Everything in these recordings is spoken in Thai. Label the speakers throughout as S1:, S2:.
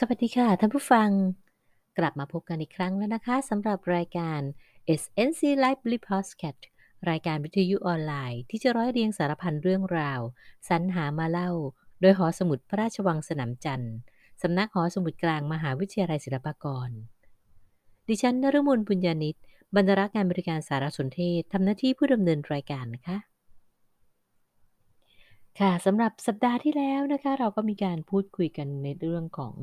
S1: สวัสดีค่ะท่านผู้ฟัง กลับมาพบกันอีกครั้งแล้วนะคะสำหรับรายการ SNC Library Podcast รายการวิทยุออนไลน์ที่จะร้อยเรียงสารพันเรื่องราว สรรหามาเล่า โดยหอสมุดพระราชวังสนามจันทร์สำนักหอสมุดกลางมหาวิทยาลัยศิลปากร ดิฉันนรมนบุญญาณิตบรรณารักงานบริการสารสนเทศทำหน้าที่ผู้ดำเนินรายการนะคะ ค่ะ สำหรับสัปดาห์ที่แล้วนะคะ เราก็มีการพูดคุยกันในเรื่องของ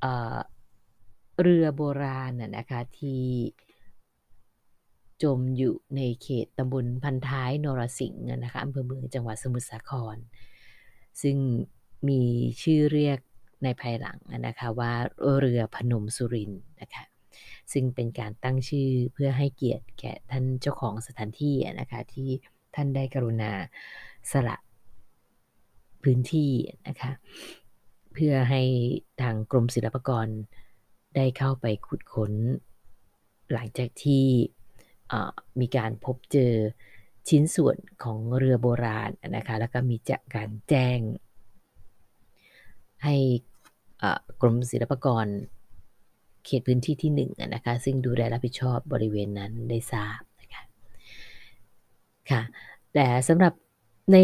S1: เออเรือโบราณน่ะนะคะ ที่จมอยู่ในเขตตำบลพันท้ายนรสิงห์นะคะอำเภอเมืองจังหวัดสมุทรสาคร ซึ่งมีชื่อเรียกในภายหลังนะคะว่าเรือพนมสุรินนะคะ ซึ่งเป็นการตั้งชื่อเพื่อให้เกียรติแก่ท่านเจ้าของสถานที่นะคะ ที่ท่านได้กรุณาสละ พื้นที่นะคะเพื่อให้ทางกรมศิลปากรได้เข้าไปขุดค้น หลังจากที่มีการพบเจอชิ้นส่วนของเรือโบราณนะคะแล้วก็มีจากการแจ้ง ให้กรมศิลปากรเขตพื้นที่ที่1นนะคะซึ่งดูแลรับผิดชอบบริเวณนั้นได้ทราบนะคะค่ะแต่สำหรับ ใน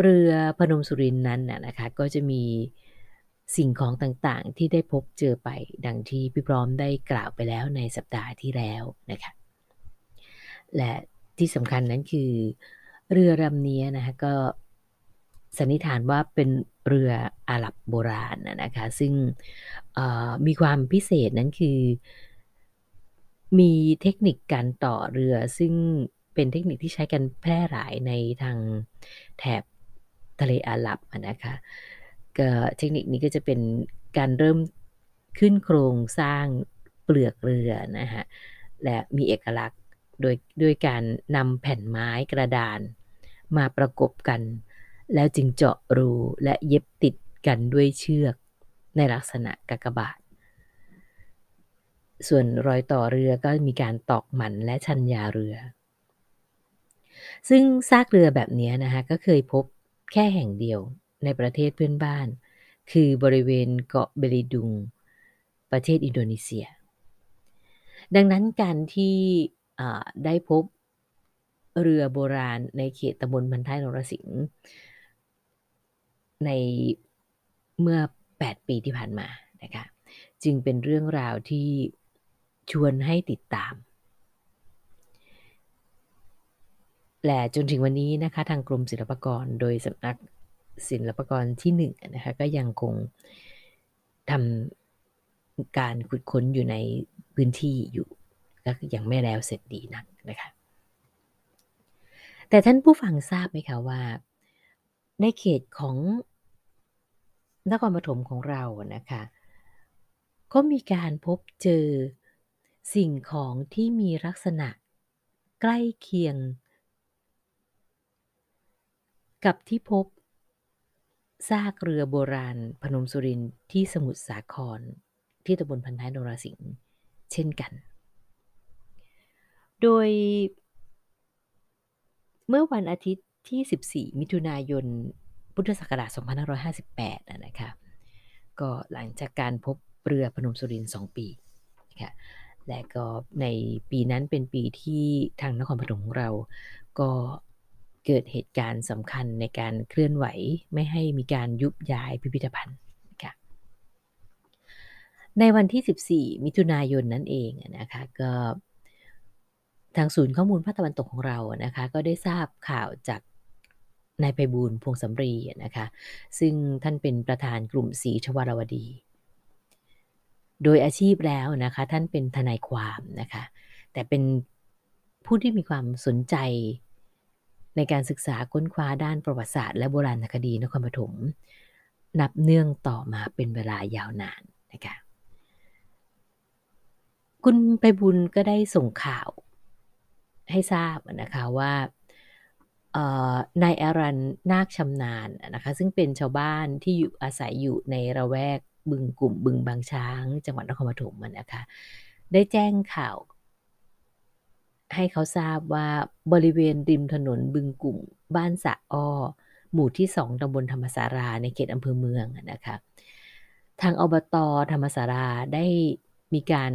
S1: เรือพนมสุรินนั้นนะคะ ก็จะมีสิ่งของต่างๆ ที่ได้พบเจอไปดังที่พี่พร้อมได้กล่าวไปแล้วในสัปดาห์ที่แล้วนะคะและที่สำคัญนั้นคือ เรือลำนี้นะคะก็สันนิษฐานว่าเป็นเรืออาหรับโบราณนะคะ ซึ่งมีความพิเศษนั้นคือ มีเทคนิคการต่อเรือซึ่ง เป็นเทคนิคที่ใช้กันแพร่หลายในทางแถบทะเลอาหรับนะคะก็เทคนิคนี้ก็จะเป็นการเริ่มขึ้นโครงสร้างเปลือกเรือนะฮะและมีเอกลักษณ์โดยด้วยการนำแผ่นไม้กระดาน มาประกบกัน แล้วจึงเจาะรูและเย็บติดกันด้วยเชือกในลักษณะกากบาท ส่วนรอยต่อเรือก็มีการตอกหมันและชันยาเรือ ซึ่งซากเรือแบบนี้นะคะก็เคยพบแค่แห่งเดียวในประเทศเพื่อนบ้าน คือบริเวณเกาะเบลิดุง ประเทศอินโดนีเซีย ดังนั้นการที่ได้พบเรือโบราณในเขตตำบลพันท้ายนรสิงห์ในเมื่อ 8 ปีที่ผ่านมานะคะจึงเป็นเรื่องราวที่ชวนให้ติดตาม และจนถึงวันนี้นะคะ ทางกรมศิลปากรโดยสำนักศิลปากรที่1นนะคะก็ยังคงทำการขุดค้นอยู่ในพื้นที่อยู่ก็ยังไม่แล้วเสร็จดีนักนะคะ แต่ท่านผู้ฟังทราบไหมคะว่า ในเขตของนครปฐมของเรานะคะก็มีการพบเจอสิ่งของที่มีลักษณะใกล้เคียง กับที่พบ ซากเรือโบราณพนมสุรินที่สมุทรสาคร ที่ตำบลพันท้ายนราสิงห์เช่นกัน โดย เมื่อวันอาทิตย์ที่ 14 มิถุนายน พุทธศักราช 2558 นะคะก็หลังจากการพบเรือพนมสุรินทร์2ปีค่ะและก็ในปีนั้นเป็นปีที่ทางนครปฐมของเรา ก็ เกิดเหตุการณ์สำคัญในการเคลื่อนไหวไม่ให้มีการยุบย้ายพิพิธภัณฑ์ค่ะในวันที่ 14 มิถุนายนนั่นเองนะคะก็ทางศูนย์ข้อมูลภาคตะวันตกของเรานะคะก็ได้ทราบข่าวจากนายไพบูลพวงสำรีนะคะซึ่งท่านเป็นประธานกลุ่มสีชวารวดี โดยอาชีพแล้วนะคะท่านเป็นทนายความนะคะแต่เป็นผู้ที่มีความสนใจ ในการศึกษาค้นคว้าด้านประวัติศาสตร์และโบราณคดีนครปฐมนับเนื่องต่อมาเป็นเวลายาวนานนะคะคุณไปบุญก็ได้ส่งข่าวให้ทราบนะคะว่านายอารันนาคชำนาญนะคะซึ่งเป็นชาวบ้านที่อยู่อาศัยอยู่ในระแวกบึงกลุ่มบึงบางช้าง จังหวัดนครปฐมนะคะได้แจ้งข่าว ให้เขาทราบว่าบริเวณริมถนนบึงกุ่ม บ้านสะอ้อ หมู่ที่สองตำบลธรรมสาราในเขตอำเภอเมืองนะคะ ทางอบตธรรมศาลาได้มีการ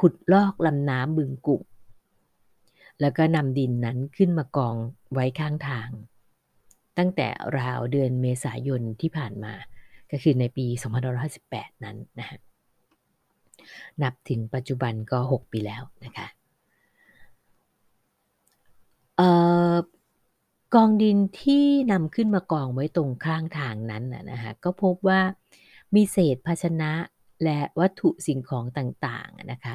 S1: ขุดลอกลำน้ำบึงกุ่งแล้วก็นำดินนั้นขึ้นมากองไว้ข้างทาง ตั้งแต่ราวเดือนเมษายนที่ผ่านมา ก็คือในปี 2558 นั้นนะฮะนับถึงปัจจุบันก็ 6 ปีแล้วนะคะ กองดินที่นำขึ้นมากองไว้ตรงข้างทางนั้นนะฮะก็พบว่ามีเศษภาชนะและวัตถุสิ่งของต่างๆนะคะ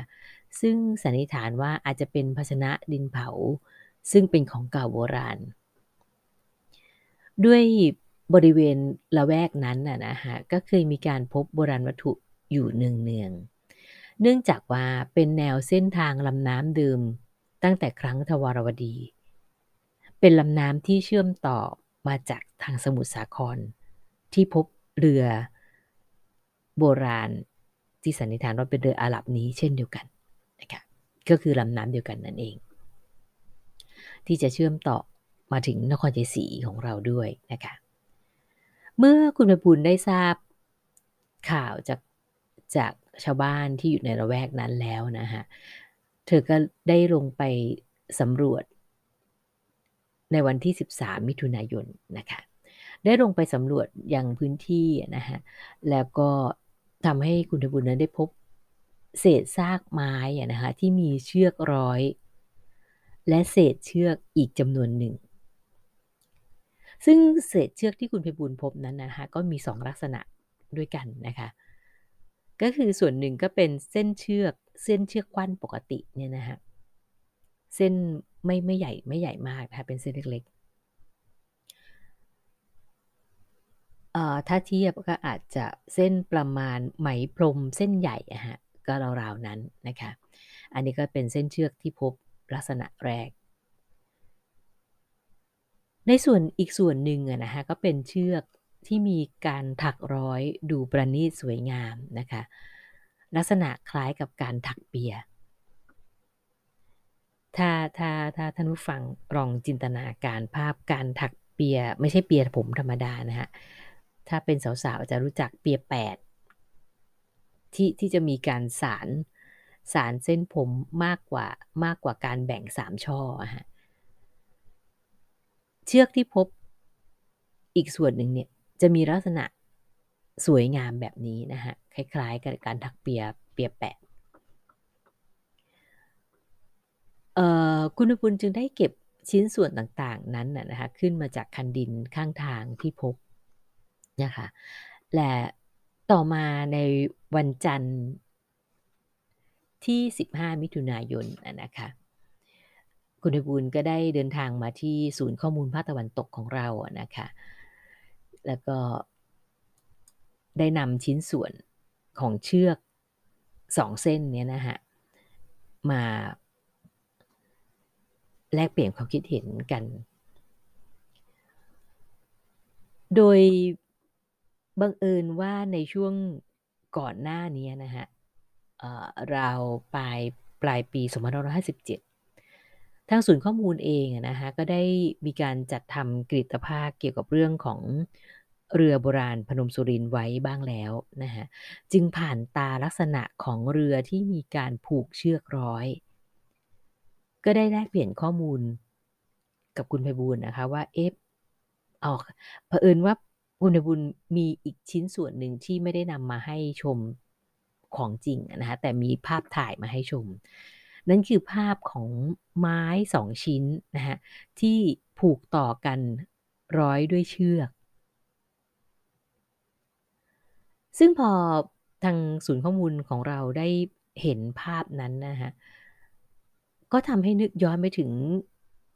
S1: ซึ่งสันนิษฐานว่าอาจจะเป็นภาชนะดินเผา ซึ่งเป็นของเก่าโบราณ ด้วยบริเวณละแวกนั้นนะนะฮะก็เคยมีการพบโบราณวัตถุอยู่เนืองงเนื่องจากว่าเป็นแนวเส้นทางลำน้ำเดิมตั้งแต่ครั้งทวารวดี เป็นลำน้ำที่เชื่อมต่อมาจากทางสมุทรสาคร ที่พบเรือโบราณ ที่สันนิษฐานว่าเป็นเรืออาหรับนี้เช่นเดียวกันนะคะก็คือลำน้ำเดียวกันนั่นเอง ที่จะเชื่อมต่อมาถึงนครชัยศรีของเราด้วยนะคะเมื่อคุณไปบุญได้ทราบข่าวจากจากชาวบ้านที่อยู่ในระแวกนั้นแล้วนะฮะ เธอก็ได้ลงไปสำรวจ ในวันที่ 13 มิถุนายนนะคะได้ลงไปสำรวจอยังพื้นที่นะฮะแล้วก็ทำให้คุณทบุญนั้นได้พบเศษซากไม้นะคะที่มีเชือกร้อย และเศษเชือกอีกจำนวนหนึ่ง ซึ่งเศษเชือกที่คุณเพบุญพบนั้นนะคะก็มีสองลักษณะด้วยกันนะคะก็คือส่วนหนึ่งก็เป็นเส้นเชือกเส้นเชือกกว้านปกติเนี่ยนะฮะเส้น ไม่ไม่ใหญ่ไม่ใหญ่มากนะคะเป็นเส้นเล็กๆถ้าเทียบก็อาจจะเส้นประมาณไหมพรมเส้นใหญ่อะฮะก็ราวๆนั้นนะคะ อันนี้ก็เป็นเส้นเชือกที่พบลักษณะแรก ในส่วนอีกส่วนหนึ่งนะคะก็เป็นเชือกที่มีการถักร้อยดูประณีตสวยงามนะคะ ลักษณะคล้ายกับการถักเปีย ถ้าถ้าถ้าท่านผู้ฟังลองจินตนาการภาพการถักเปียไม่ใช่เปียผมธรรมดานะฮะ ถ้าเป็นสาวๆจะรู้จักเปียแปดที่ที่จะมีการสารสารเส้นผมมากกว่ามากกว่าการแบ่งสามช่อฮะเชือกที่พบอีกส่วนหนึ่งเนี่ยจะมีลักษณะสวยงามแบบนี้นะฮะคล้ายๆกับการถักเปียเปียแปะ คุณปุณจึงได้เก็บชิ้นส่วนต่างๆนั้นนะคะขึ้นมาจากคันดินข้างทางที่พบนะคะและต่อมาในวันจันทร์ที่ 15 มิถุนายนนะคะคุณบูลก็ได้เดินทางมาที่ศูนย์ข้อมูลภาคตะวันตกของเรานะคะแล้วก็ได้นำชิ้นส่วนของเชือกสองเส้นนี้นะฮะมา แลกเปลี่ยนความคิดเห็นกัน โดยบังเอิญว่าในช่วงก่อนหน้านี้นะฮะเราปลายปลายปี 2557 ทางศูนย์ข้อมูลเองนะฮะก็ได้มีการจัดทำกริตภาพเกี่ยวกับเรื่องของเรือโบราณพนมสุรินไว้บ้างแล้วนะฮะจึงผ่านตาลักษณะของเรือที่มีการผูกเชือกร้อย ก็ได้แลกเปลี่ยนข้อมูลกับคุณไพบูลนะคะว่าเอฟออกเผอิญว่าคุณไพบุญมีอีกชิ้นส่วนหนึ่งที่ไม่ได้นำมาให้ชมของจริงนะคะแต่มีภาพถ่ายมาให้ชม นั่นคือภาพของไม้สองชิ้นนะฮะที่ผูกต่อกันร้อยด้วยเชือก ซึ่งพอทางศูนย์ข้อมูลของเราได้เห็นภาพนั้นนะฮะ ก็ทำให้นึกย้อนไปถึง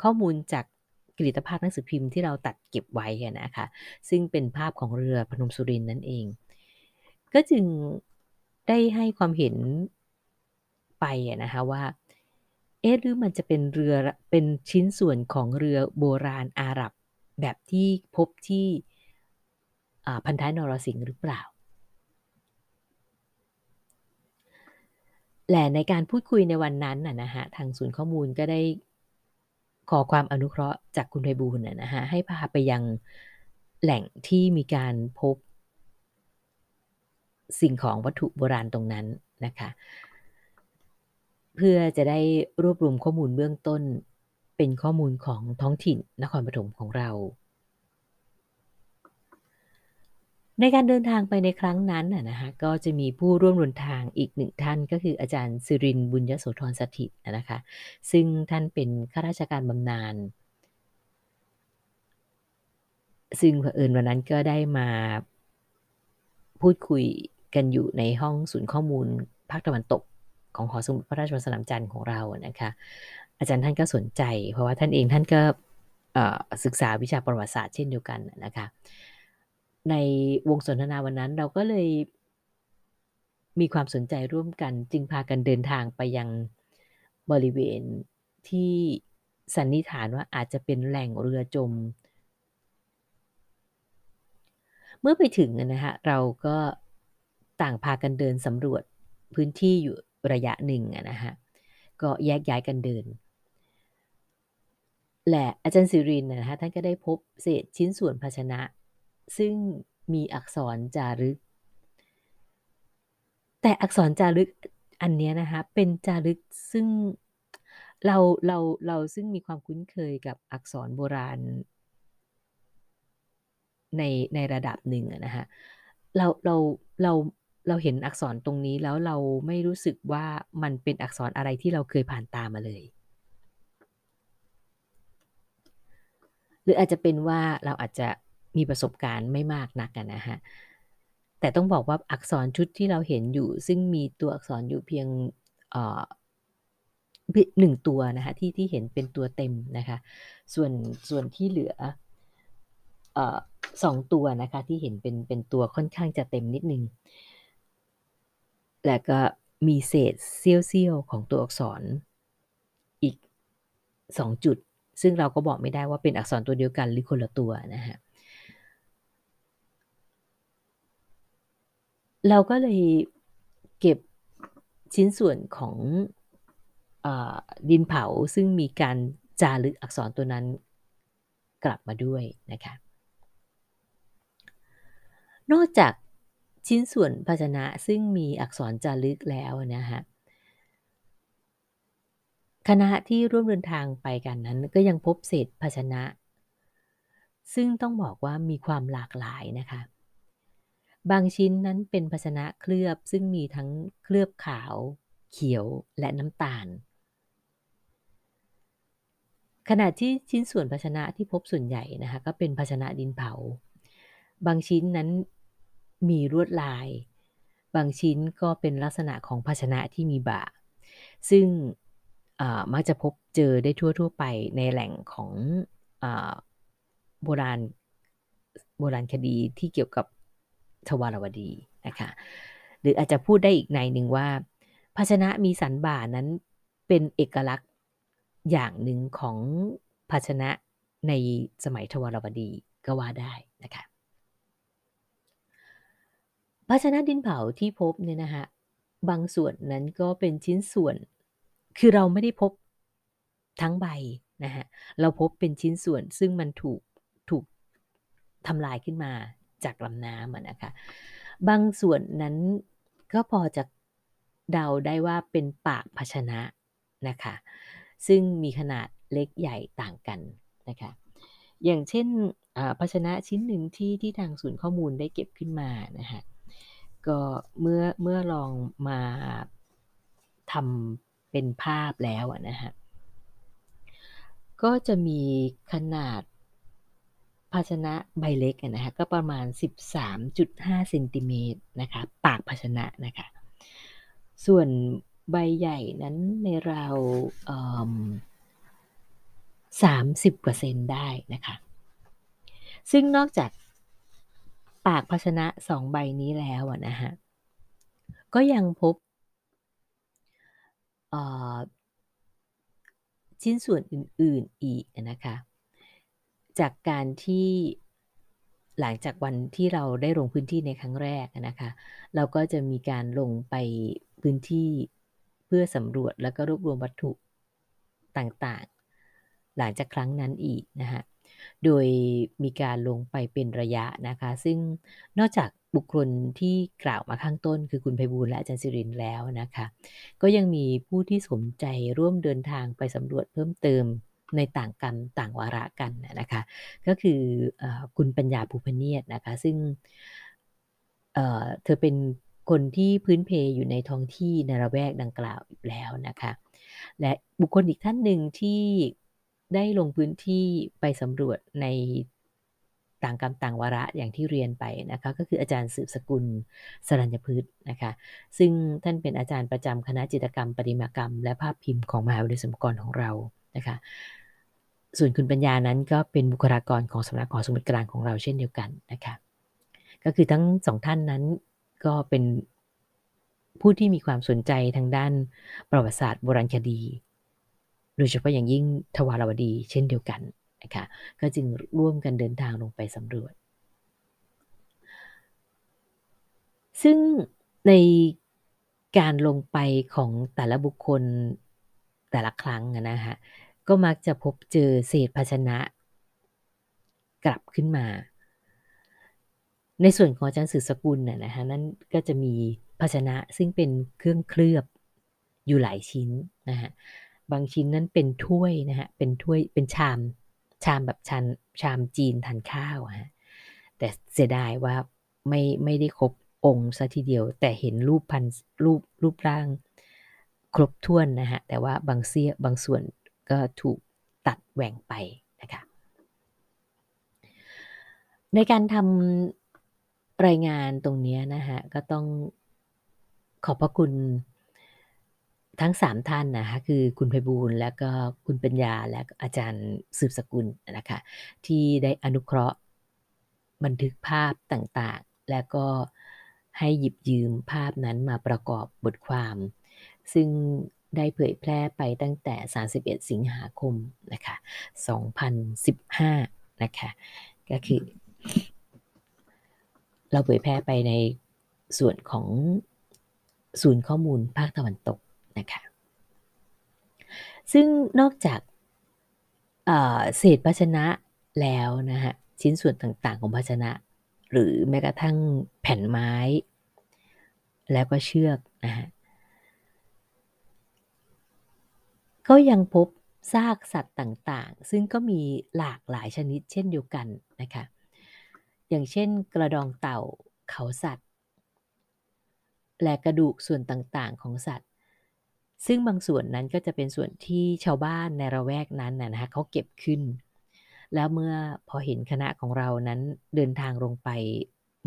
S1: ข้อมูลจากกริตภาพหนังสือพิมพ์ที่เราตัดเก็บไว้นะคะ ซึ่งเป็นภาพของเรือพนมสุรินนั่นเอง ก็จึงได้ให้ความเห็นไปนะคะว่า เอ๊ะหรือมันจะเป็นเรือเป็นชิ้นส่วนของเรือโบราณอาหรับแบบที่พบที่พันท้ายนรสิงห์หรือเปล่า และในการพูดคุยในวันนั้นน่ะนะฮะทางศูนย์ข้อมูลก็ได้ขอความอนุเคราะห์จากคุณไพบูลน่ะนะฮะให้พาไปยังแหล่งที่มีการพบ สิ่งของวัตถุโบราณตรงนั้นนะคะ เพื่อจะได้รวบรวมข้อมูลเบื้องต้นเป็นข้อมูลของท้องถิ่นนครปฐมของเรา ในการเดินทางไปในครั้งนั้นนะคะก็จะมีผู้ร่วมเดินทางอีกหนึ่งท่านก็คืออาจารย์สิรินบุญยโสธรสถิตนะคะซึ่งท่านเป็นข้าราชการบำนาญซึ่งเผอิญวันนั้นก็ได้มาพูดคุยกันอยู่ในห้องศูนย์ข้อมูลภาคตะวันตกของหอสมุดพระราชวังสนามจันทร์ของเรานะคะอาจารย์ท่านก็สนใจ เพราะว่าท่านเองท่านก็ศึกษาวิชาประวัติศาสตร์เช่นเดียวกันนะคะ ในวงสนทนาวันนั้นเราก็เลยมีความสนใจร่วมกัน จึงพากันเดินทางไปยังบริเวณที่สันนิษฐานว่าอาจจะเป็นแหล่งเรือจม เมื่อไปถึงนะฮะเราก็ต่างพากันเดินสำรวจพื้นที่อยู่ระยะหนึ่งนะฮะก็แยกย้ายกันเดินและอาจารย์สิรินนะฮะท่านก็ได้พบเศษชิ้นส่วนภาชนะ ซึ่งมีอักษรจารึก แต่อักษรจารึกอันนี้นะคะเป็นจารึกซึ่งเราเราเราซึ่งมีความคุ้นเคยกับอักษรโบราณ ในในระดับหนึ่งนะฮะเราเราเราเราเห็นอักษรตรงนี้แล้วเราไม่รู้สึกว่ามันเป็นอักษรอะไรที่เราเคยผ่านตามาเลย หรืออาจจะเป็นว่าเราอาจจะ มีประสบการณ์ไม่มากนักนะฮะแต่ต้องบอกว่าอักษรชุดที่เราเห็นอยู่ ซึ่งมีตัวอักษรอยู่เพียงหนึ่งตัวนะคะที่ที่เห็นเป็นตัวเต็มนะคะส่วนส่วนที่เหลือสองตัวนะคะที่เห็นเป็นเป็นตัวค่อนข้างจะเต็มนิดนึงแล้วก็มีเศษเสี้ยวๆของตัวอักษรอีกสองจุด ซึ่งเราก็บอกไม่ได้ว่าเป็นอักษรตัวเดียวกันหรือคนละตัวนะฮะ เราก็เลยเก็บชิ้นส่วนของอดินเผาซึ่งมีการจารึกอักษรตัวนั้นกลับมาด้วยนะคะ นอกจากชิ้นส่วนภาชนะซึ่งมีอักษรจารึกแล้วนะฮะคณะที่ร่วมเดินทางไปกันนั้นก็ยังพบเศษภาชนะ ซึ่งต้องบอกว่ามีความหลากหลายนะคะ บางชิ้นนั้นเป็นภาชนะเคลือบซึ่งมีทั้งเคลือบขาว เขียวและน้ำตาล ขณะที่ชิ้นส่วนภาชนะที่พบส่วนใหญ่นะคะก็เป็นภาชนะดินเผา บางชิ้นนั้นมีลวดลาย บางชิ้นก็เป็นลักษณะของภาชนะที่มีบาซึ่งมักจะพบเจอได้ทั่วๆไปในแหล่งของโบราณโบราณคดีที่เกี่ยวกับ ทวารวดีนะคะหรืออาจจะพูดได้อีกในหนึ่งว่า ภาชนะมีสันบ่านั้นเป็นเอกลักษณ์อย่างหนึ่งของภาชนะในสมัยทวารวดีก็ว่าได้นะคะภาชนะดินเผาที่พบเนี่ยนะคะบางส่วนนั้นก็เป็นชิ้นส่วน คือเราไม่ได้พบทั้งใบนะฮะเราพบเป็นชิ้นส่วนซึ่งมันถูกถูกทำลายขึ้นมา จากลำน้ำนะคะ บางส่วนนั้นก็พอจะเดาได้ว่าเป็นปากภาชนะนะคะ ซึ่งมีขนาดเล็กใหญ่ต่างกันนะคะ อย่างเช่นภาชนะชิ้นหนึ่งที่ที่ทางศูนย์ข้อมูลได้เก็บขึ้นมานะคะก็เมื่อเมื่อลองมาทำเป็นภาพแล้วนะฮะก็จะมีขนาด ภาชนะใบเล็กนะฮะก็ประมาณ 13.5เซนติเมตรนะคะปากภาชนะนะคะส่วนใบใหญ่นั้นในราวสามสิบกว่าเซนได้นะคะ ซึ่งนอกจากปากภาชนะสองใบนี้แล้วนะฮะก็ยังพบชิ้นส่วนอื่น ๆอีกนะคะ จากการที่หลังจากวันที่เราได้ลงพื้นที่ในครั้งแรกนะคะ เราก็จะมีการลงไปพื้นที่เพื่อสำรวจแล้วก็รวบรวมวัตถุต่างๆ หลังจากครั้งนั้นอีกนะฮะโดยมีการลงไปเป็นระยะนะคะ ซึ่งนอกจากบุคคลที่กล่าวมาข้างต้น คือคุณไพบูลและอาจารย์สิรินแล้วนะคะ ก็ยังมีผู้ที่สนใจร่วมเดินทางไปสำรวจเพิ่มเติม ในต่างกรรมต่างวาระกันนะคะ ก็คืออคุณปัญญาภูพเนียดนะคะ ซึ่งเเธอเป็นคนที่พื้นเพยอยู่ในท้องที่ในระแวกดังกล่าวอยู่แล้วนะคะ และบุคคลอีกท่านหนึ่งที่ได้ลงพื้นที่ไปสำรวจในต่างกรรมต่างวาระอย่างที่เรียนไปนะคะก็คืออาจารย์สืบสกุลสรัญญพืชนะคะซึ่งท่านเป็นอาจารย์ประจำคณะจิตกรรมประติมากรรม และภาพพิมพ์ของมหาวิทยาลัยสมกรของเรา นะคะส่วนคุณปัญญานั้นก็เป็นบุคลากรของสำนักหอสมุดกลางของเราเช่นเดียวกันนะคะก็คือทั้งสองท่านนั้นก็เป็นผู้ที่มีความสนใจทางด้านประวัติศาสตร์โบราณคดี โดยเฉพาะอย่างยิ่งทวารวดีเช่นเดียวกันนะคะก็จึงร่วมกันเดินทางลงไปสำรวจ ซึ่งในการลงไปของแต่ละบุคคลแต่ละครั้งนะฮะ ก็มักจะพบเจอเศษภาชนะ กลับขึ้นมา ในส่วนของอาจารย์สืบสกุลน่ะนะฮะนั่นก็จะมีภาชนะซึ่งเป็นเครื่องเคลือบอยู่หลายชิ้นนะฮะบางชิ้นนั้นเป็นถ้วยนะฮะเป็นถ้วยเป็นชามชามแบบชามชามจีนทานข้าวฮะแต่เสียดายว่าไม่ไม่ได้ครบองค์ซะทีเดียว แต่เห็นรูปพันรูปรูปร่างครบถ้วนนะฮะแต่ว่าบางเสี้ยบางส่วน ก็ถูกตัดแหว่งไปนะคะในการทำรายงานตรงนี้นะฮะก็ต้องขอบพระคุณทั้งสามท่านนะคะคือคุณไพบูลและก็คุณปัญญาและอาจารย์สืบสกุลนะคะที่ได้อนุเคราะห์บันทึกภาพต่างๆ แล้วก็ให้หยิบยืมภาพนั้นมาประกอบบทความ ซึ่ง ได้เผยแพร่ไปตั้งแต่ 31 สิงหาคมนะคะ2015นะคะก็คือ เราเผยแพร่ไปในส่วนของศูนย์ข้อมูลภาคตะวันตกนะคะซึ่งนอกจากเศษภาชนะแล้วนะฮะชิ้นส่วนต่างๆของภาชนะ หรือแม้กระทั่งแผ่นไม้ แล้วก็เชือกนะฮะ ก็ยังพบซากสัตว์ต่างๆ ซึ่งก็มีหลากหลายชนิดเช่นเดียวกันนะคะ อย่างเช่นกระดองเต่าเขาสัตว์ และกระดูกส่วนต่างๆ ของสัตว์ ซึ่งบางส่วนนั้นก็จะเป็นส่วนที่ชาวบ้านในระแวกนั้นนะฮะเขาเก็บขึ้น แล้วเมื่อพอเห็นคณะของเรานั้นเดินทางลงไป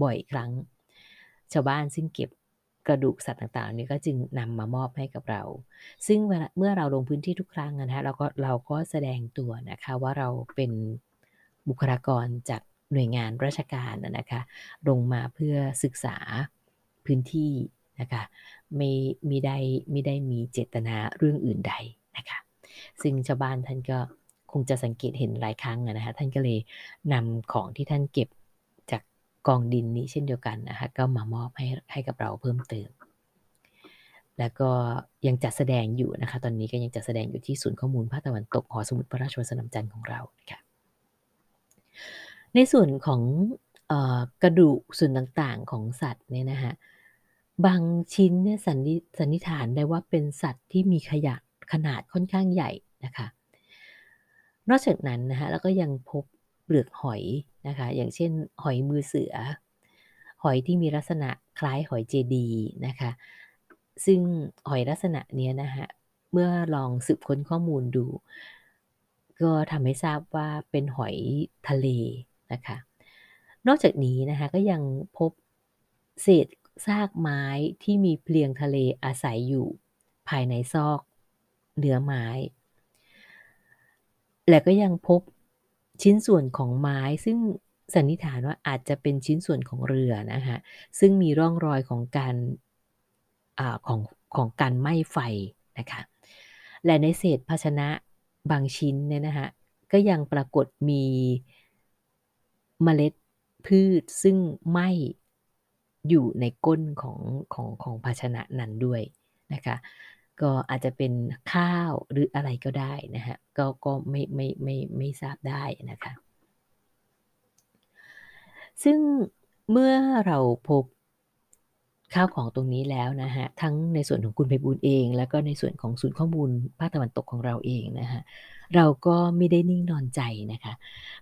S1: บ่อยครั้ง ชาวบ้านซึ่งเก็บ กระดูกสัตว์ต่างๆนี้ก็จึงนำมามอบให้กับเรา ซึ่งเมื่อเราลงพื้นที่ทุกครั้งนะฮะเราก็เราก็แสดงตัวนะคะว่าเราเป็นบุคลากรจากหน่วยงานราชการนะคะลงมาเพื่อศึกษาพื้นที่นะคะไม่ไม่ได้ไม่ได้มีเจตนาเรื่องอื่นใดนะคะซึ่งชาวบ้านท่านก็คงจะสังเกตเห็นหลายครั้งนะคะท่านก็เลยนำของที่ท่านเก็บ กองดินนี้เช่นเดียวกันนะคะก็มามอบให้ให้กับเราเพิ่มเติม แล้วก็ยังจัดแสดงอยู่นะคะ ตอนนี้ก็ยังจัดแสดงอยู่ที่ศูนย์ข้อมูลภาคตะวันตกหอสมุดพระราชวังสนามจันทร์ของเราค่ะในส่วนของกระดูกส่วนต่างๆของสัตว์เนี่ยนะคะบางชิ้นเนี่ยสันสันนิษฐานได้ว่าเป็นสัตว์ที่มีขยะขนาดค่อนข้างใหญ่นะคะ นอกจากนั้นนะคะแล้วก็ยังพบเปลือกหอย นะคะ อย่างเช่น หอยมือเสือ หอยที่มีลักษณะคล้ายหอยเจดีนะคะ ซึ่งหอยลักษณะนี้นะคะเมื่อลองสืบค้นข้อมูลดู ก็ทำให้ทราบว่าเป็นหอยทะเลนะคะ นอกจากนี้นะคะก็ยังพบเศษซากไม้ที่มีเพลียงทะเลอาศัยอยู่ภายในซอกเนื้อไม้ และก็ยังพบ ชิ้นส่วนของไม้ซึ่งสันนิษฐานว่าอาจจะเป็นชิ้นส่วนของเรือนะคะซึ่งมีร่องรอยของการอของของการไหม้ไฟนะคะและในเศษภาชนะบางชิ้นเนี่ยนะคะก็ยังปรากฏมีเมล็ดพืชซึ่งไหม้อยู่ในก้นของของของภาชนะนั้นด้วยนะคะ ก็อาจจะเป็นข้าวหรืออะไรก็ได้นะฮะก็ก็ไม่ไม่ไม่ไม่ทราบได้นะคะ ซึ่งเมื่อเราพบข้าวของตรงนี้แล้วนะคะทั้งในส่วนของคุณไพบูลเอง แล้วก็ในส่วนของศูนย์ข้อมูลภาคตะวันตกของเราเองนะคะเราก็ไม่ได้นิ่งนอนใจนะคะ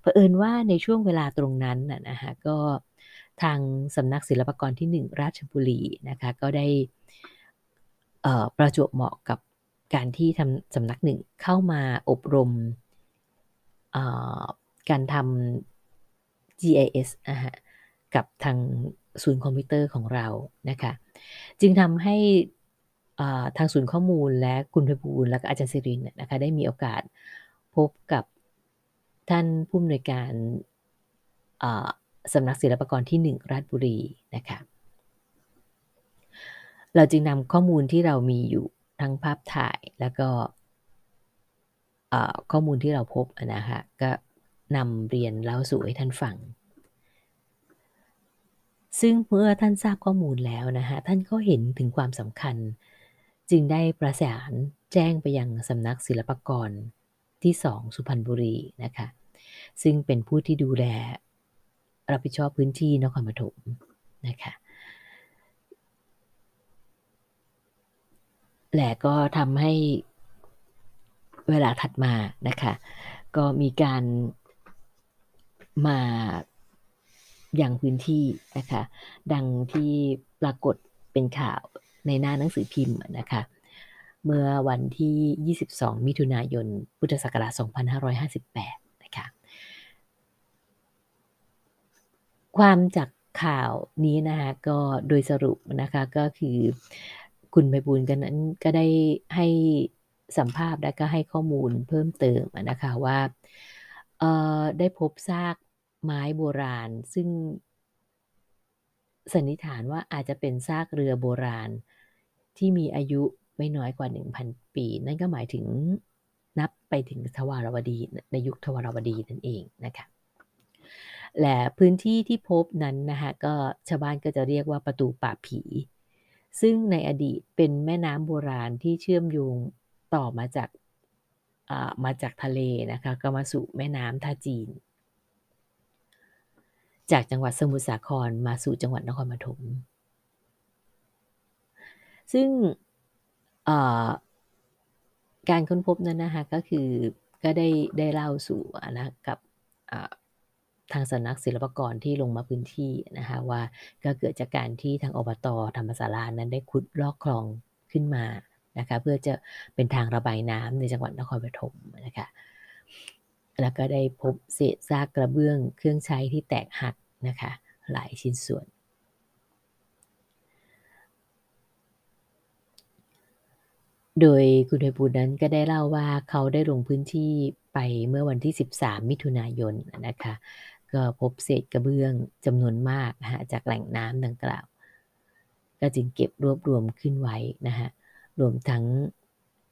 S1: เผอิญว่าในช่วงเวลาตรงนั้นนะนะคะก็ทางสำนักศิลปากรที่ 1 ราชบุรีนะคะก็ได้ ประจวบเหมาะกับการที่ทำสำนักหนึ่งเข้ามาอบรมการทำ GIS นะฮะกับทางศูนย์คอมพิวเตอร์ของเรานะคะ จึงทำให้ทางศูนย์ข้อมูลและคุณไพบูลและอาจารย์สิรินนะคะได้มีโอกาสพบกับท่านผู้อำนวยการสำนักศิลปากรที่ 1 ราชบุรีนะคะ เราจึงนำข้อมูลที่เรามีอยู่ทั้งภาพถ่ายแล้วก็ข้อมูลที่เราพบนะคะก็นำเรียนเล่าสู่ให้ท่านฟัง ซึ่งเมื่อท่านทราบข้อมูลแล้วนะคะท่านก็เห็นถึงความสำคัญ จึงได้ประสานแจ้งไปยังสำนักศิลปากรที่สองสุพรรณบุรีนะคะ ซึ่งเป็นผู้ที่ดูแลรับผิดชอบพื้นที่นครปฐมนะคะ และก็ทำให้เวลาถัดมานะคะก็มีการมาอย่างพื้นที่นะคะดังที่ปรากฏเป็นข่าวในหน้าหนังสือพิมพ์นะคะเมื่อวันที่ 22 มิถุนายน พุทธศักราช 2558 นะคะความจากข่าวนี้นะคะก็โดยสรุปนะคะก็คือ คุณไพบูลกันนั้นก็ได้ให้สัมภาษณ์และก็ให้ข้อมูลเพิ่มเติมนะคะว่าได้พบซากไม้โบราณ ซึ่งสันนิษฐานว่าอาจจะเป็นซากเรือโบราณ ที่มีอายุไม่น้อยกว่า 1,000 ปี นั่นก็หมายถึงนับไปถึงทวารวดีในยุคทวารวดีนั่นเองนะคะและพื้นที่ที่พบนั้นนะคะก็ชาวบ้านก็จะเรียกว่าประตูป่าผี ซึ่งในอดีตเป็นแม่น้ำโบราณที่เชื่อมโยงต่อมาจากมาจากทะเลนะคะก็มาสู่แม่น้ำท่าจีน จากจังหวัดสมุทรสาครมาสู่จังหวัดนครปฐมซึ่งการค้นพบนั้นนะคะก็คือก็ได้ได้เล่าสู่นะกับ ทางสำนักศิลปากรที่ลงมาพื้นที่นะคะว่าก็เกิดจากการที่ทางอบตธรรมศาลานั้นได้ขุดลอกคลองขึ้นมานะคะเพื่อจะเป็นทางระบายน้ำในจังหวัดนครปฐมนะคะแล้วก็ได้พบเศษซากกระเบื้องเครื่องใช้ที่แตกหักนะคะหลายชิ้นส่วน โดยคุณไพบูลนั้นก็ได้เล่าว่าเขาได้ลงพื้นที่ไปเมื่อวันที่ 13 มิถุนายนนะคะ ก็พบเศษกระเบื้องจำนวนมากนะฮะจากแหล่งน้ำดังกล่าว ก็จึงเก็บรวบรวมขึ้นไว้นะฮะรวมทั้ง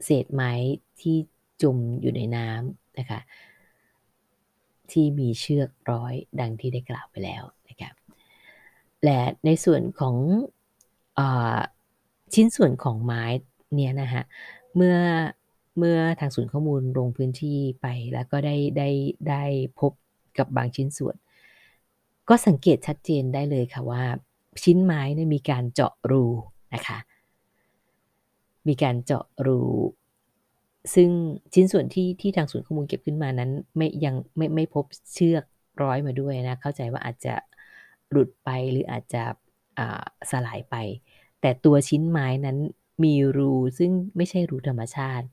S1: เศษไม้ที่จมอยู่ในน้ำนะคะที่มีเชือกร้อยดังที่ได้กล่าวไปแล้วนะครับและในส่วนของอชิ้นส่วนของไม้เนี่ยนะฮะเมื่อเมื่อทางศูนย์ข้อมูลลงพื้นที่ไปแล้วก็ได้ได้ได้พบ กับบางชิ้นส่วน ก็สังเกตชัดเจนได้เลยค่ะว่า ชิ้นไม้เนี่ยมีการเจาะรูนะคะ มีการเจาะรูซึ่งชิ้นส่วนที่ที่ทางศูนย์ข้อมูลเก็บขึ้นมานั้น ไม่ยังไม่ไม่พบเชือกร้อยมาด้วยนะเข้าใจว่าอาจจะหลุดไปหรืออาจจะสลายไป แต่ตัวชิ้นไม้นั้นมีรูซึ่งไม่ใช่รูธรรมชาติ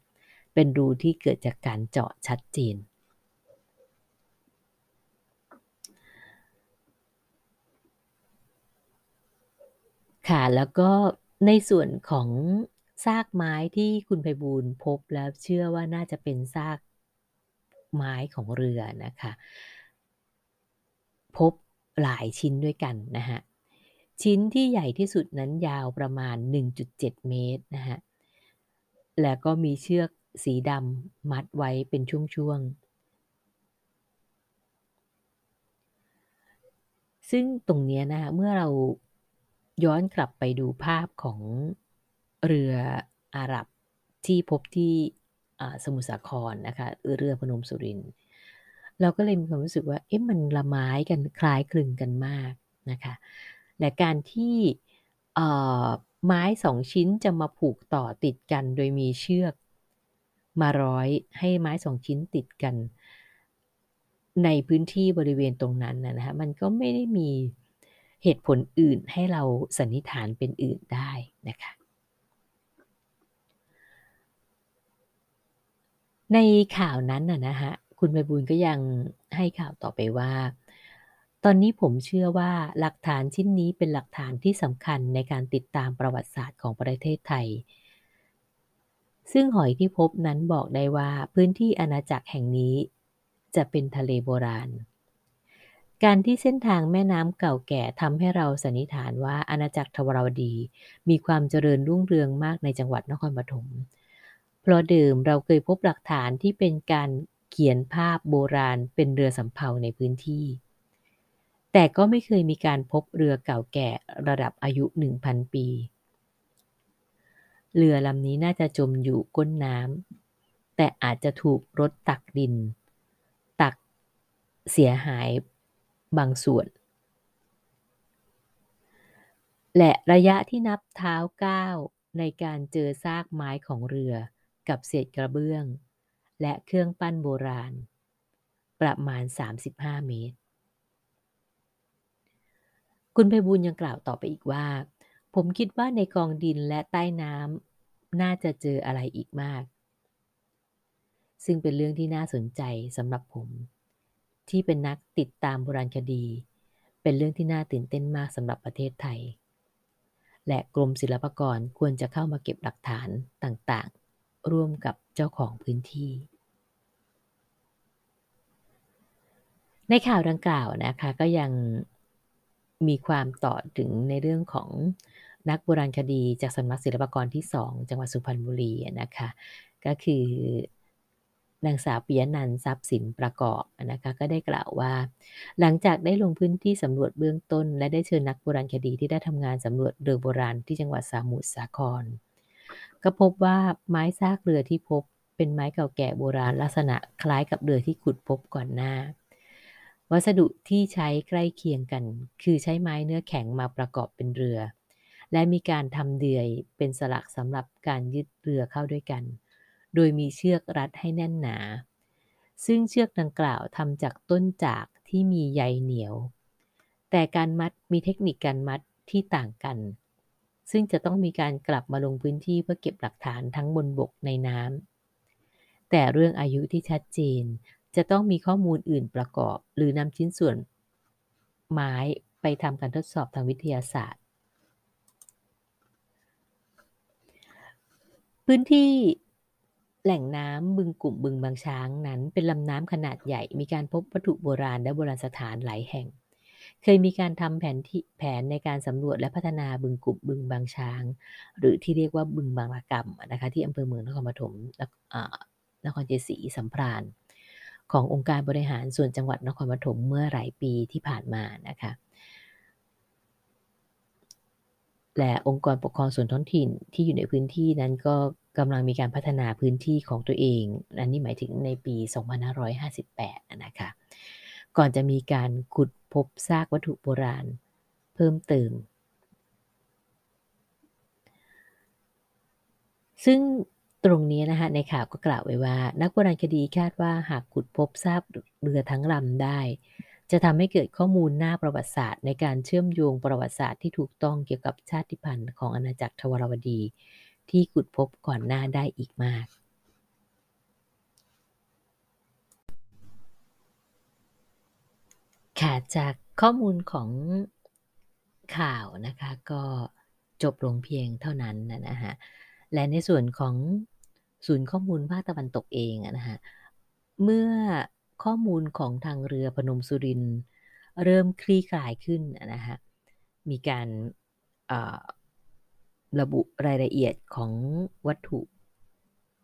S1: เป็นรูที่เกิดจากการเจาะชัดเจน ค่ะ แล้วก็ในส่วนของซากไม้ที่คุณไพบูลย์พบแล้วเชื่อว่าน่าจะเป็นซากไม้ของเรือนะคะ พบหลายชิ้นด้วยกันนะฮะ ชิ้นที่ใหญ่ที่สุดนั้นยาวประมาณ 1.7 เมตรนะฮะ แล้วก็มีเชือกสีดำมัดไว้เป็นช่วงๆ ซึ่งตรงนี้นะคะเมื่อเรา ย้อนกลับไปดูภาพของเรืออาหรับที่พบที่สมุทรสาครนะคะเรือพนมสุรินเราก็เลยมีความรู้สึกว่าเอ๊ะมันละไม้กันคล้ายคลึงกันมากนะคะและการที่ไม้2ชิ้นจะมาผูกต่อติดกันโดยมีเชือกมาร้อยให้ไม้2ชิ้นติดกัน ในพื้นที่บริเวณตรงนั้นนะนะคะมันก็ไม่ได้มี เหตุผลอื่นให้เราสันนิษฐานเป็นอื่นได้นะคะในข่าวนั้นน่ะนะคะคุณไพบูลก็ยังให้ข่าวต่อไปว่า ตอนนี้ผมเชื่อว่าหลักฐานชิ้นนี้เป็นหลักฐานที่สำคัญในการติดตามประวัติศาสตร์ของประเทศไทย ซึ่งหอยที่พบนั้นบอกได้ว่าพื้นที่อาณาจักรแห่งนี้ จะเป็นทะเลโบราณ การที่เส้นทางแม่น้ำเก่าแก่ทำให้เราสันนิษฐานว่าอาณาจักรทวารวดี มีความเจริญรุ่งเรืองมากในจังหวัดนครปฐม เพราะเดิมเราเคยพบหลักฐานที่เป็นการเขียนภาพโบราณเป็นเรือสำเภาในพื้นที่ แต่ก็ไม่เคยมีการพบเรือเก่าแก่ระดับอายุ 1,000 ปี เรือลำนี้น่าจะจมอยู่ก้นน้ำแต่อาจจะถูกรถตักดิน ตักเสียหาย บางส่วน และระยะที่นับเท้าก้าวในการเจอซากไม้ของเรือกับเศษกระเบื้อง และเครื่องปั้นโบราณ ประมาณ 35 เมตร คุณไพบูลย์ยังกล่าวต่อไปอีกว่า ผมคิดว่าในกองดินและใต้น้ำน่าจะเจออะไรอีกมาก ซึ่งเป็นเรื่องที่น่าสนใจสำหรับผม ที่เป็นนักติดตามโบราณคดี เป็นเรื่องที่น่าตื่นเต้นมากสำหรับประเทศไทย และกรมศิลปากรควรจะเข้ามาเก็บหลักฐานต่างๆ ร่วมกับเจ้าของพื้นที่ ในข่าวดังกล่าวนะคะก็ยังมีความต่อถึงในเรื่องของนักโบราณคดีจากสำนักศิลปากรที่ 2 จังหวัดสุพรรณบุรีนะคะ ก็คือ นางสาวปิยนันท์ทรัพย์สินประกอบนะคะก็ได้กล่าวว่า หลังจากได้ลงพื้นที่สำรวจเบื้องต้น และได้เชิญนักโบราณคดีที่ได้ทำงานสำรวจเรือโบราณที่จังหวัดสมุทรสาคร ก็พบว่าไม้ซากเรือที่พบเป็นไม้เก่าแก่โบราณลักษณะคล้ายกับเรือที่ขุดพบก่อนหน้า วัสดุที่ใช้ใกล้เคียงกัน คือใช้ไม้เนื้อแข็งมาประกอบเป็นเรือ และมีการทำเดือยเป็นสลักสำหรับการยึดเรือเข้าด้วยกัน โดยมีเชือกรัดให้แน่นหนา ซึ่งเชือกดังกล่าวทำจากต้นจากที่มีใยเหนียว แต่การมัดมีเทคนิคการมัดที่ต่างกัน ซึ่งจะต้องมีการกลับมาลงพื้นที่เพื่อเก็บหลักฐานทั้งบนบกในน้ำแต่เรื่องอายุที่ชัดเจนจะต้องมีข้อมูลอื่นประกอบ หรือนำชิ้นส่วน ไม้ไปทำการทดสอบทางวิทยาศาสตร์ พื้นที่ แหล่งน้ำบึงกลุ่มบึงบางช้างนั้น เป็นลำน้ำขนาดใหญ่ มีการพบวัตถุโบราณและโบราณสถานหลายแห่ง เคยมีการทำแผนที่แผนในการสำรวจและพัฒนาบึงกลุ่มบึงบางช้าง หรือที่เรียกว่าบึงบางระกำนะคะที่อำเภอเมืองนครปฐมนครเจศรีสัมพรานขององค์การบริหารส่วนจังหวัดนครปฐมเมื่อหลายปีที่ผ่านมานะคะและองค์กรปกครองส่วนท้องถิ่นที่อยู่ในพื้นที่นั้นก็ กำลังมีการพัฒนาพื้นที่ของตัวเอง อันนี้หมายถึงในปี 2558 นะคะ ก่อนจะมีการขุดพบซากวัตถุโบราณเพิ่มเติม ซึ่งตรงนี้นะคะในข่าวก็กล่าวไว้ว่า นักโบราณคดีคาดว่าหากขุดพบซากเรือทั้งลำได้ จะทำให้เกิดข้อมูลหน้าประวัติศาสตร์ ในการเชื่อมโยงประวัติศาสตร์ที่ถูกต้องเกี่ยวกับชาติพันธุ์ของอาณาจักรทวารวดี ที่ขุดพบก่อนหน้าได้อีกมากค่ะจากข้อมูลของข่าวนะคะก็จบลงเพียงเท่านั้นนะฮะและในส่วนของศูนย์ข้อมูลภาคตะวันตกเองนะฮะเมื่อข้อมูลของทางเรือพนมสุรินเริ่มคลี่คลายขึ้นนะฮะมีการ ระบุรายละเอียดของวัตถุ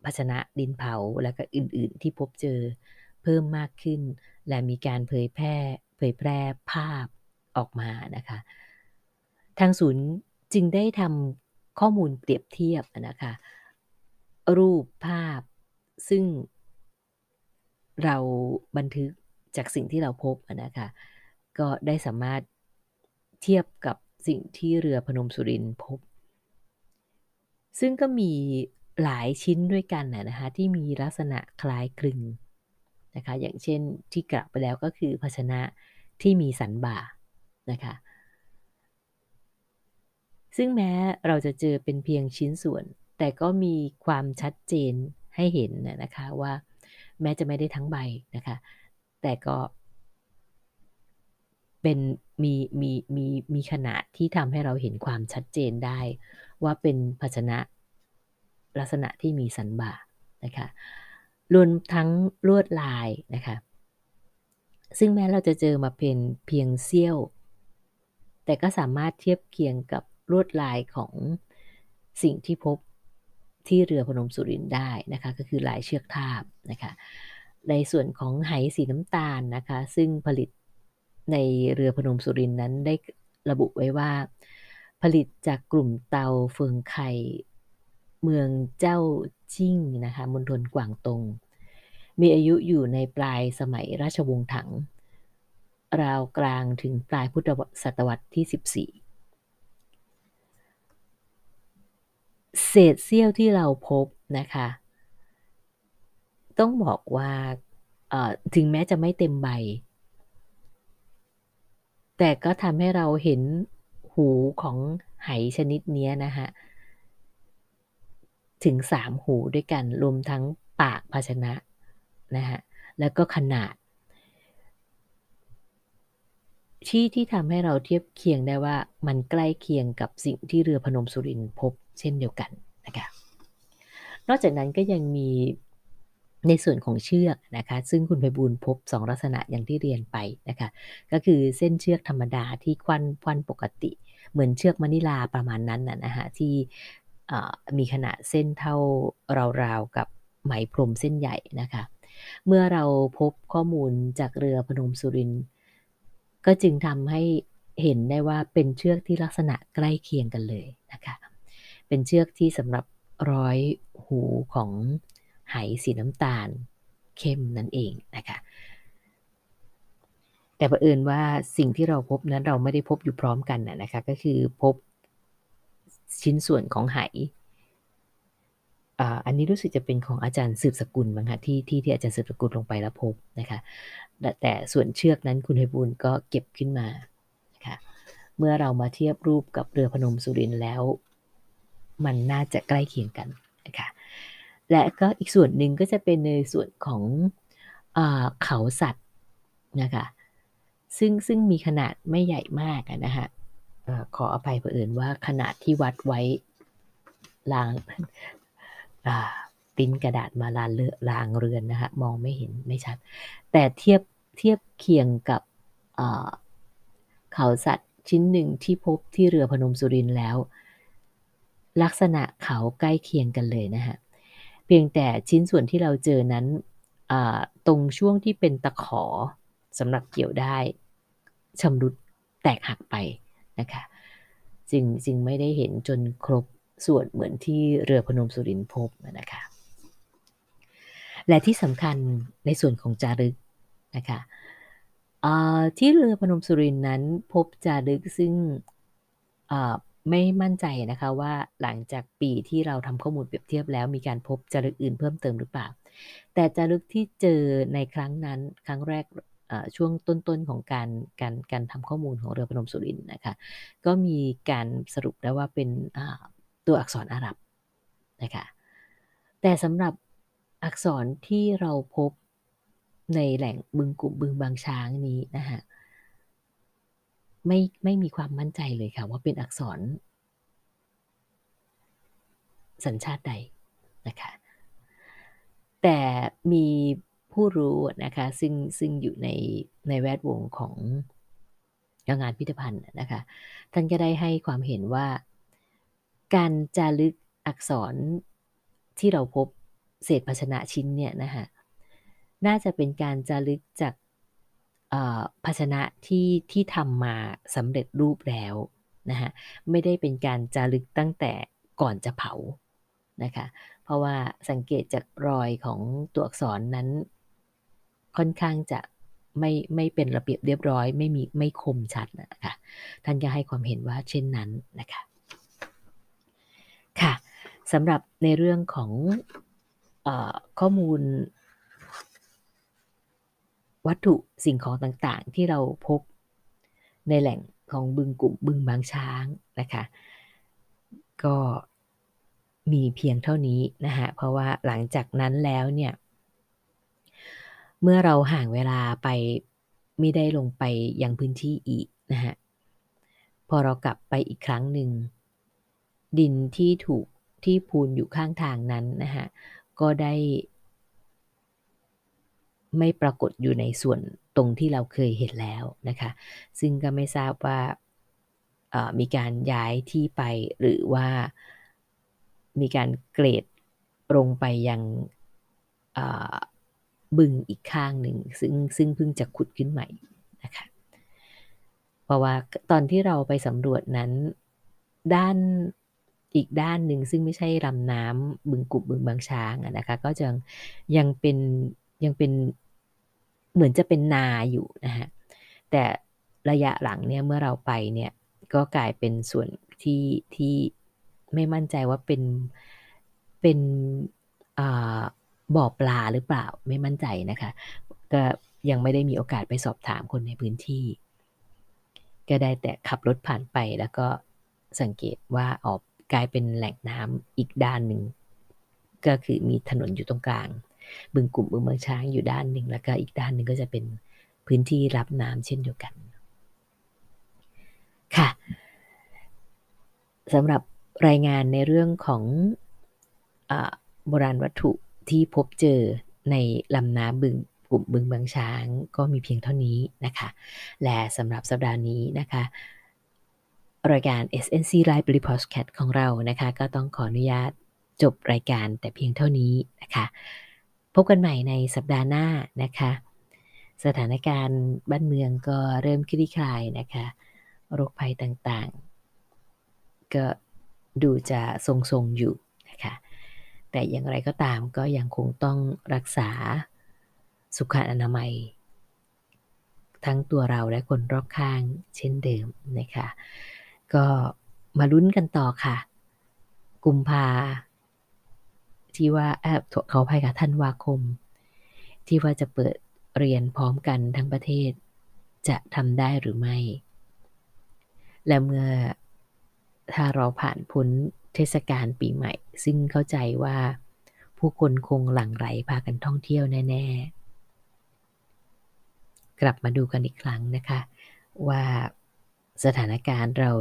S1: ภาชนะดินเผาและก็อื่น ๆ ที่พบเจอเพิ่มมากขึ้น และมีการเผยแพร่เผยแพร่ภาพออกมานะคะ ทางศูนย์จึงได้ทำข้อมูลเปรียบเทียบนะคะ รูปภาพซึ่งเราบันทึกจากสิ่งที่เราพบนะคะ ก็ได้สามารถเทียบกับสิ่งที่เรือพนมสุรินพบ ซึ่งก็มีหลายชิ้นด้วยกันนะคะที่มีลักษณะคล้ายคลึงนะคะอย่างเช่นที่กล่าวไปแล้วก็คือภาชนะที่มีสันบ่านะคะซึ่งแม้เราจะเจอเป็นเพียงชิ้นส่วน แต่ก็มีความชัดเจนให้เห็นนะคะว่าแม้จะไม่ได้ทั้งใบนะคะแต่ก็เป็นมีมีมีมีขนาดที่ทำให้เราเห็นความชัดเจนได้ ว่าเป็นภาชนะลักษณะที่มีสันบ่านะคะรวมทั้งลวดลายนะคะซึ่งแม้เราจะเจอมาเป็นเพียงเสี้ยว แต่ก็สามารถเทียบเคียงกับลวดลายของสิ่งที่พบที่เรือพนมสุรินได้นะคะก็คือลายเชือกทาบนะคะในส่วนของไหสีน้ำตาลนะคะซึ่งผลิตในเรือพนมสุรินนั้นได้ระบุไว้ว่า ผลิตจากกลุ่มเตาเฟืองไข่เมืองเจ้าจิ้งนะคะมณฑลกวางตง มีอายุอยู่ในปลายสมัยราชวงศ์ถัง ราวกลางถึงปลายพุทธศตวรรษที่ 14 เศษเสี้ยวที่เราพบนะคะ ต้องบอกว่าถึงแม้จะไม่เต็มใบ แต่ก็ทำให้เราเห็น หูของไหชนิดนี้นะคะถึง3หูด้วยกัน รวมทั้งปากภาชนะนะฮะ แล้วก็ขนาด ที่ที่ทำให้เราเทียบเคียงได้ว่ามันใกล้เคียงกับสิ่งที่เรือพนมสุรินพบเช่นเดียวกันนะคะนอกจากนั้นก็ยังมีในส่วนของเชือกนะคะ ซึ่งคุณไพบูลพบ 2 ลักษณะอย่างที่เรียนไปนะคะ ก็คือเส้นเชือกธรรมดาที่ควันควันปกติ เหมือนเชือกมะนิลาประมาณนั้นนะฮะที่มีขนาดเส้นเท่าราวๆกับไหมพรมเส้นใหญ่นะคะ เมื่อเราพบข้อมูลจากเรือพนมสุรินก็จึงทำให้เห็นได้ว่าเป็นเชือกที่ลักษณะใกล้เคียงกันเลยนะคะ เป็นเชือกที่สำหรับร้อยหูของไหสีน้ำตาลเข้มนั่นเองนะคะ แต่ประเอินว่าสิ่งที่เราพบนั้นเราไม่ได้พบอยู่พร้อมกันนะคะ ก็คือพบชิ้นส่วนของไหอันนี้รู้สึกจะเป็นของอาจารย์สืบสกุลบ้างคะที่ที่ที่อาจารย์สืบสกุลลงไปแล้วพบนะคะ แต่ส่วนเชือกนั้นคุณไพบุญก็เก็บขึ้นมานะคะเมื่อเรามาเทียบรูปกับเรือพนมสุรินแล้ว มันน่าจะใกล้เคียงกันนะคะและก็อีกส่วนหนึ่งก็จะเป็นในส่วนของอเขาสัตว์นะคะ ซึ่งซึ่งมีขนาดไม่ใหญ่มากนะคะขออภัยเผอิญว่าขนาดที่วัดไว้ลางปิ้นกระดาษมาลานเลอลางเรือนนะคะมองไม่เห็นไม่ชัด แต่เทียบเทียบเคียงกับเขาสัตว์ชิ้นหนึ่งที่พบที่เรือพนมสุรินแล้ว ลักษณะเขาใกล้เคียงกันเลยนะฮะเพียงแต่ชิ้นส่วนที่เราเจอนั้นตรงช่วงที่เป็นตะขอ สำหรับเกี่ยวได้ชำรุดแตกหักไปนะคะจึงจึงไม่ได้เห็นจนครบส่วนเหมือนที่เรือพนมสุรินพบนะคะและที่สำคัญในส่วนของจารึกนะคะที่เรือพนมสุรินนั้นพบจารึกซึ่งไม่มั่นใจนะคะว่าหลังจากปีที่เราทำข้อมูลเปรียบเทียบแล้วมีการพบจารึกอื่นเพิ่มเติมหรือเปล่า แต่จารึกที่เจอในครั้งนั้นครั้งแรก ช่วงต้นๆของการการการทำข้อมูลของเรือพนมสุรินนะคะก็มีการสรุปได้ว่าเป็นตัวอักษรอาหรับนะคะแต่สำหรับอักษรที่เราพบในแหล่งบึงกลุ่มบึงบางช้างนี้นะคะไม่ไม่มีความมั่นใจเลยค่ะว่าเป็นอักษร สัญชาติใดนะคะแต่มี ผู้รู้นะคะซึ่งซึ่งอยู่ในในแวดวงของงานพิพิธภัณฑ์นะคะท่านก็ได้ให้ความเห็นว่า การจารึกอักษรที่เราพบเศษภาชนะชิ้นเนี่ยนะคะน่าจะเป็นการจารึกจากภาชนะที่ที่ทำมาสำเร็จรูปแล้วนะคะไม่ได้เป็นการจารึกตั้งแต่ก่อนจะเผานะคะเพราะว่าสังเกตจากรอยของตัวอักษรนั้น ค่อนข้างจะไม่ไม่เป็นระเบียบเรียบร้อย ไม่มีไม่คมชัดนะคะท่านก็ให้ความเห็นว่าเช่นนั้นนะคะค่ะสำหรับในเรื่องของอข้อมูล วัตถุสิ่งของต่างๆ ที่เราพบในแหล่งของบึงกลุ่มบึงบางช้างนะคะก็มีเพียงเท่านี้นะฮะเพราะว่าหลังจากนั้นแล้วเนี่ย เมื่อเราห่างเวลาไปไม่ได้ลงไปยังพื้นที่อีกนะฮะพอเรากลับไปอีกครั้งหนึ่ง ดินที่ถูกที่พูนอยู่ข้างทางนั้นนะฮะก็ได้ ไม่ปรากฏอยู่ในส่วนตรงที่เราเคยเห็นแล้วนะคะ ซึ่งก็ไม่ทราบว่ามีการย้ายที่ไปหรือว่ามีการเกรดลงไปยัง บึงอีกข้างหนึ่งซึ่งซึ่งเพิ่งจะขุดขึ้นใหม่นะคะเพราะว่าตอนที่เราไปสำรวจนั้น ด้านอีกด้านหนึ่งซึ่งไม่ใช่ลำน้ำบึงกุบบึงบางช้างนะคะก็จะยังเป็นยังเป็นเหมือนจะเป็นนาอยู่นะฮะแต่ระยะหลังเนี่ยเมื่อเราไปเนี่ยก็กลายเป็นส่วนที่ที่ไม่มั่นใจว่าเป็นเป็นอ่า บ่อปลาหรือเปล่าไม่มั่นใจนะคะ ก็ยังไม่ได้มีโอกาสไปสอบถามคนในพื้นที่ ก็ได้แต่ขับรถผ่านไปแล้วก็สังเกตว่าออกกลายเป็นแหล่งน้ำอีกด้านหนึ่ง ก็คือมีถนนอยู่ตรงกลาง บึงกลุ่มบึงเมืองช้างอยู่ด้านหนึ่ง แล้วก็อีกด้านหนึ่งก็จะเป็นพื้นที่รับน้ำเช่นเดียวกัน ค่ะสำหรับรายงานในเรื่องของอโบราณวัตถุ ที่พบเจอในลำน้ำบึงกลุ่มบึงบางช้างก็มีเพียงเท่านี้นะคะ และสำหรับสัปดาห์นี้นะคะ รายการ SNC Library Podcast ของเรานะคะ ก็ต้องขออนุญาตจบรายการแต่เพียงเท่านี้นะคะ พบกันใหม่ในสัปดาห์หน้านะคะ สถานการณ์บ้านเมืองก็เริ่มคลี่คลายนะคะ โรคภัยต่างๆ ก็ดูจะทรงๆอยู่ แต่อย่างไรก็ตามก็ยังคงต้องรักษาสุขอนามัย ทั้งตัวเราและคนรอบข้างเช่นเดิมนะคะ ก็มาลุ้นกันต่อค่ะ กุมภาที่ว่าเขาภัยกับท่านวาคม ที่ว่าจะเปิดเรียนพร้อมกันทั้งประเทศ จะทำได้หรือไม่ และเมื่อถ้าเราผ่านพ้น เทศกาลปีใหม่ ซึ่งเข้าใจว่าผู้คนคงหลั่งไหลพากันท่องเที่ยวแน่ ๆ กลับมาดูกันอีกครั้งนะคะ ว่าสถานการณ์เรา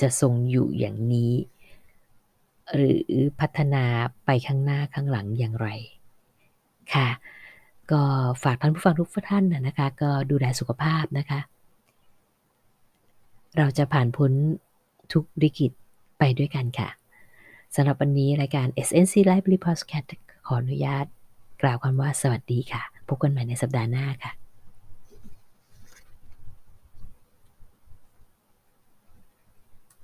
S1: จะทรงอยู่อย่างนี้ หรือพัฒนาไปข้างหน้าข้างหลังอย่างไรค่ะ ก็ฝากท่านผู้ฟังทุกท่านนะคะ ก็ดูแลสุขภาพนะคะ เราจะผ่านพ้นทุกวิกฤต ไปด้วยกันค่ะสำหรับวันนี้รายการ SNC Library Podcast ขออนุญาตกล่าวคำว่าสวัสดีค่ะ พบกันใหม่ในสัปดาห์หน้าค่ะ